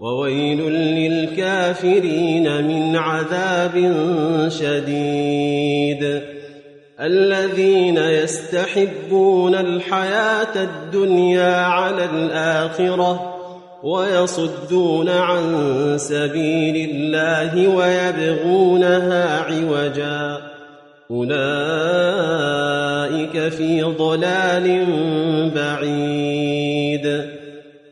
وويل للكافرين من عذاب شديد. الذين يستحبون الحياة الدنيا على الآخرة ويصدون عن سبيل الله ويبغونها عوجا. أولئك في ضلال بعيد.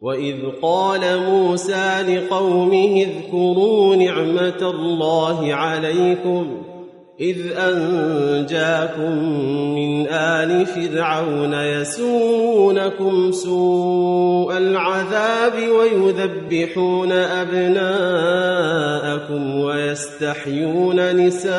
وإذ قال موسى لقومه اذكروا نعمة الله عليكم إذ أنجاكم من آل فرعون يسونكم سوء العذاب ويذبحون أبناءكم ويستحيون نساءكم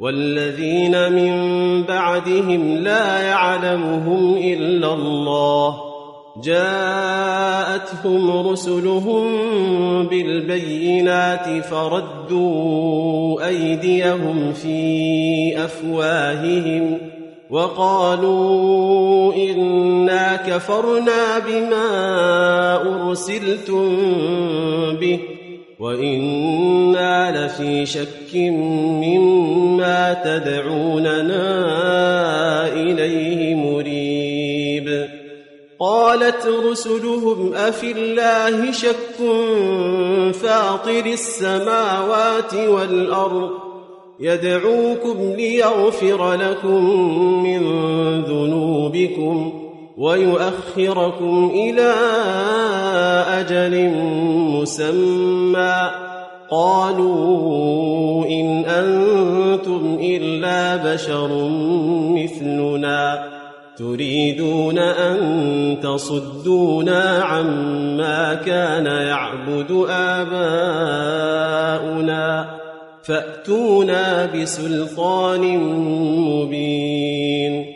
والذين من بعدهم لا يعلمهم إلا الله. جاءتهم رسلهم بالبينات فردوا أيديهم في أفواههم وقالوا إنا كفرنا بما أرسلتم به. وإنا لفي شك مما تدعوننا إليه مريب قالت رسلهم أفي الله شك فاطر السماوات والأرض يدعوكم ليغفر لكم من ذنوبكم ويؤخركم إلى أجل مسمى. قالوا إن أنتم إلا بشر مثلنا. تريدون أن تصدونا عما كان يعبد آباؤنا. فأتونا بسلطان مبين.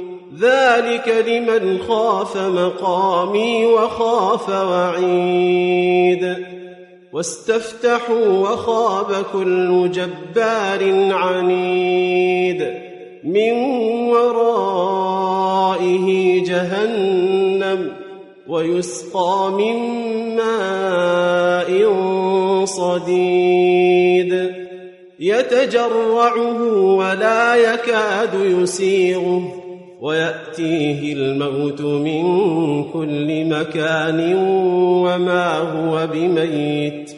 ذلك لمن خاف مقامي وخاف وعيد. واستفتحوا وخاب كل جبار عنيد. من ورائه جهنم ويسقى من ماء صديد. يتجرعه ولا يكاد يسيغه. ويأتيه الموت من كل مكان وما هو بميت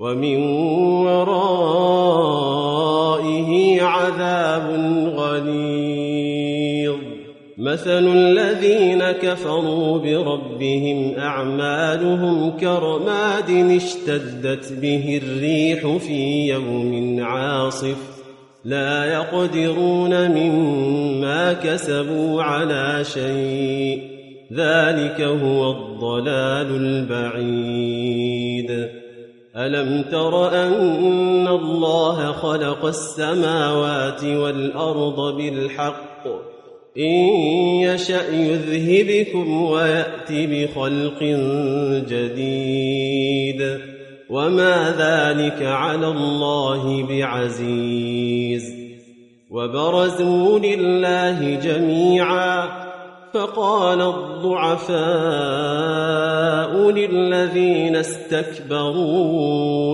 ومن ورائه عذاب غليظ. مثل الذين كفروا بربهم أعمالهم كرماد اشتدت به الريح في يوم عاصف. لا يقدرون مما كسبوا على شيء. ذلك هو الضلال البعيد. ألم تر أن الله خلق السماوات والأرض بالحق؟ إن يشأ يذهبكم ويأت بخلق جديد. وما ذلك على الله بعزيز وبرزوا لله جميعاً فقال الضعفاء للذين استكبروا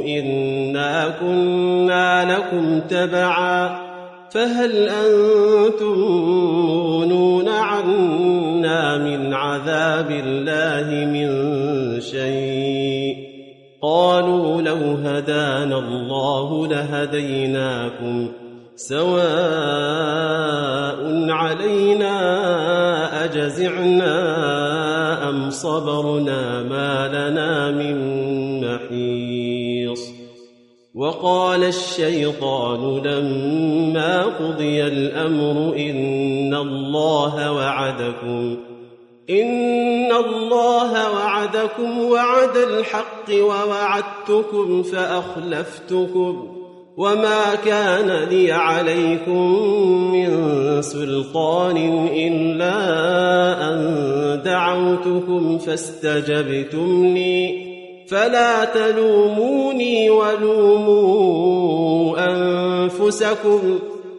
إنا كنا لكم تبعا فهل أنتم مغنون عنا من عذاب الله من شيء لو هدانا الله لهديناكم سواء علينا أجزعنا أم صبرنا ما لنا من محيص وقال الشيطان لما قضي الأمر إن الله وعدكم إن الله وعدكم وعد الحق ووعدتكم فأخلفتكم وما كان لي عليكم من سلطان إلا أن دعوتكم فاستجبتم لي فلا تلوموني ولوموا أنفسكم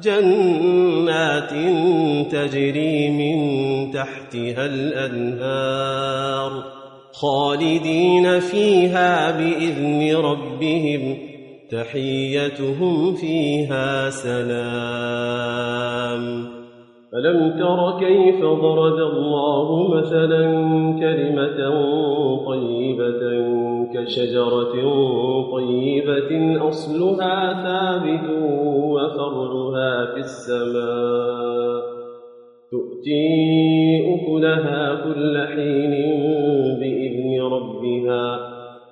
جنات تجري من تحتها الأنهار خالدين فيها بإذن ربهم تحيتهم فيها سلام. ألم تر كيف ضرب الله مثلا كلمة طيبة كشجرة طيبة أصلها ثابت السماء. تؤتي أكلها كل حين ربها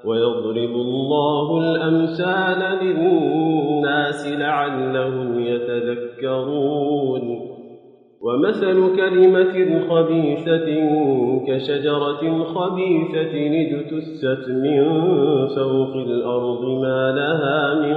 ويضرب الله الأمثال للناس لعلهم يتذكرون. ومثل كلمة خبيثة كشجرة خبيثة اجتثت من فوق الأرض ما لها من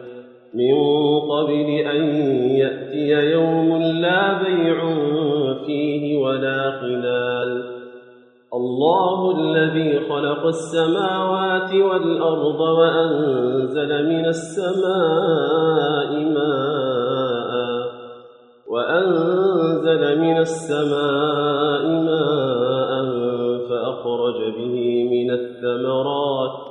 من قبل أن يأتي يوم لا بيع فيه ولا خلال. الله الذي خلق السماوات والأرض وأنزل من السماء ماء وأنزل من السماء ماء فأخرج به من الثمرات.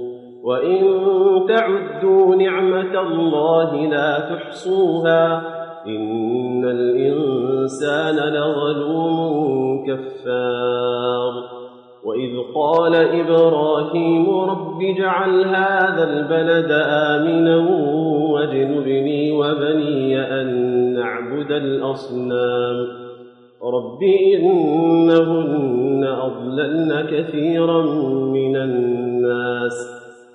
وإن تعدوا نعمة الله لا تحصوها إن الإنسان لظلوم كفار وإذ قال إبراهيم رب اجعل هذا البلد آمنا واجنبني وبني أن نعبد الأصنام رب إنهن أضللن كثيرا من الناس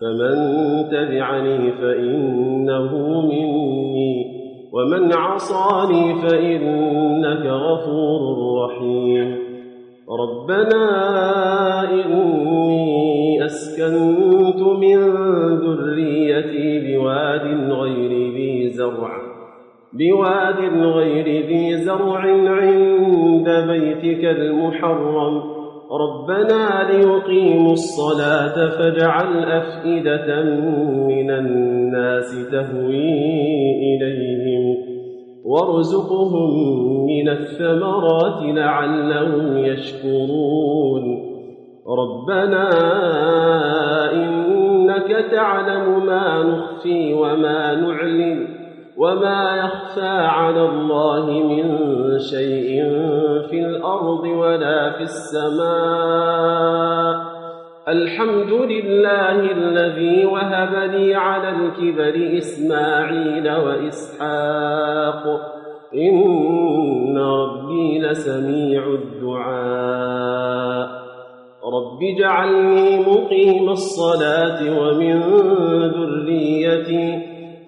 فمن تبعني فإنه مني ومن عصاني فإنك غفور رحيم. ربنا إني أسكنت من ذريتي بواد غير ذي زرع بواد غير ذي زرع عند بيتك المحرم. ربنا ليقيموا الصلاة فاجعل أفئدة من الناس تهوي إليهم وارزقهم من الثمرات لعلهم يشكرون ربنا إنك تعلم ما نخفي وما نعلن وما يخفى على الله من شيء في الأرض ولا في السماء الحمد لله الذي وهب لي على الكبر إسماعيل وإسحاق إن ربي لسميع الدعاء رب اجعلني مقيم الصلاة ومن ذريتي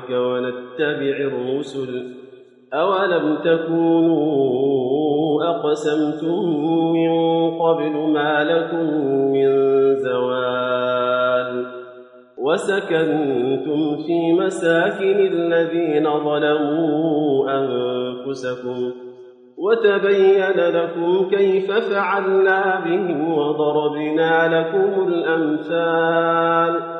دعوتك ونتبع الرسل أولم تكونوا أقسمتم من قبل ما لكم من زوال وسكنتم في مساكن الذين ظلموا أنفسكم وتبين لكم كيف فعلنا بهم وضربنا لكم الأمثال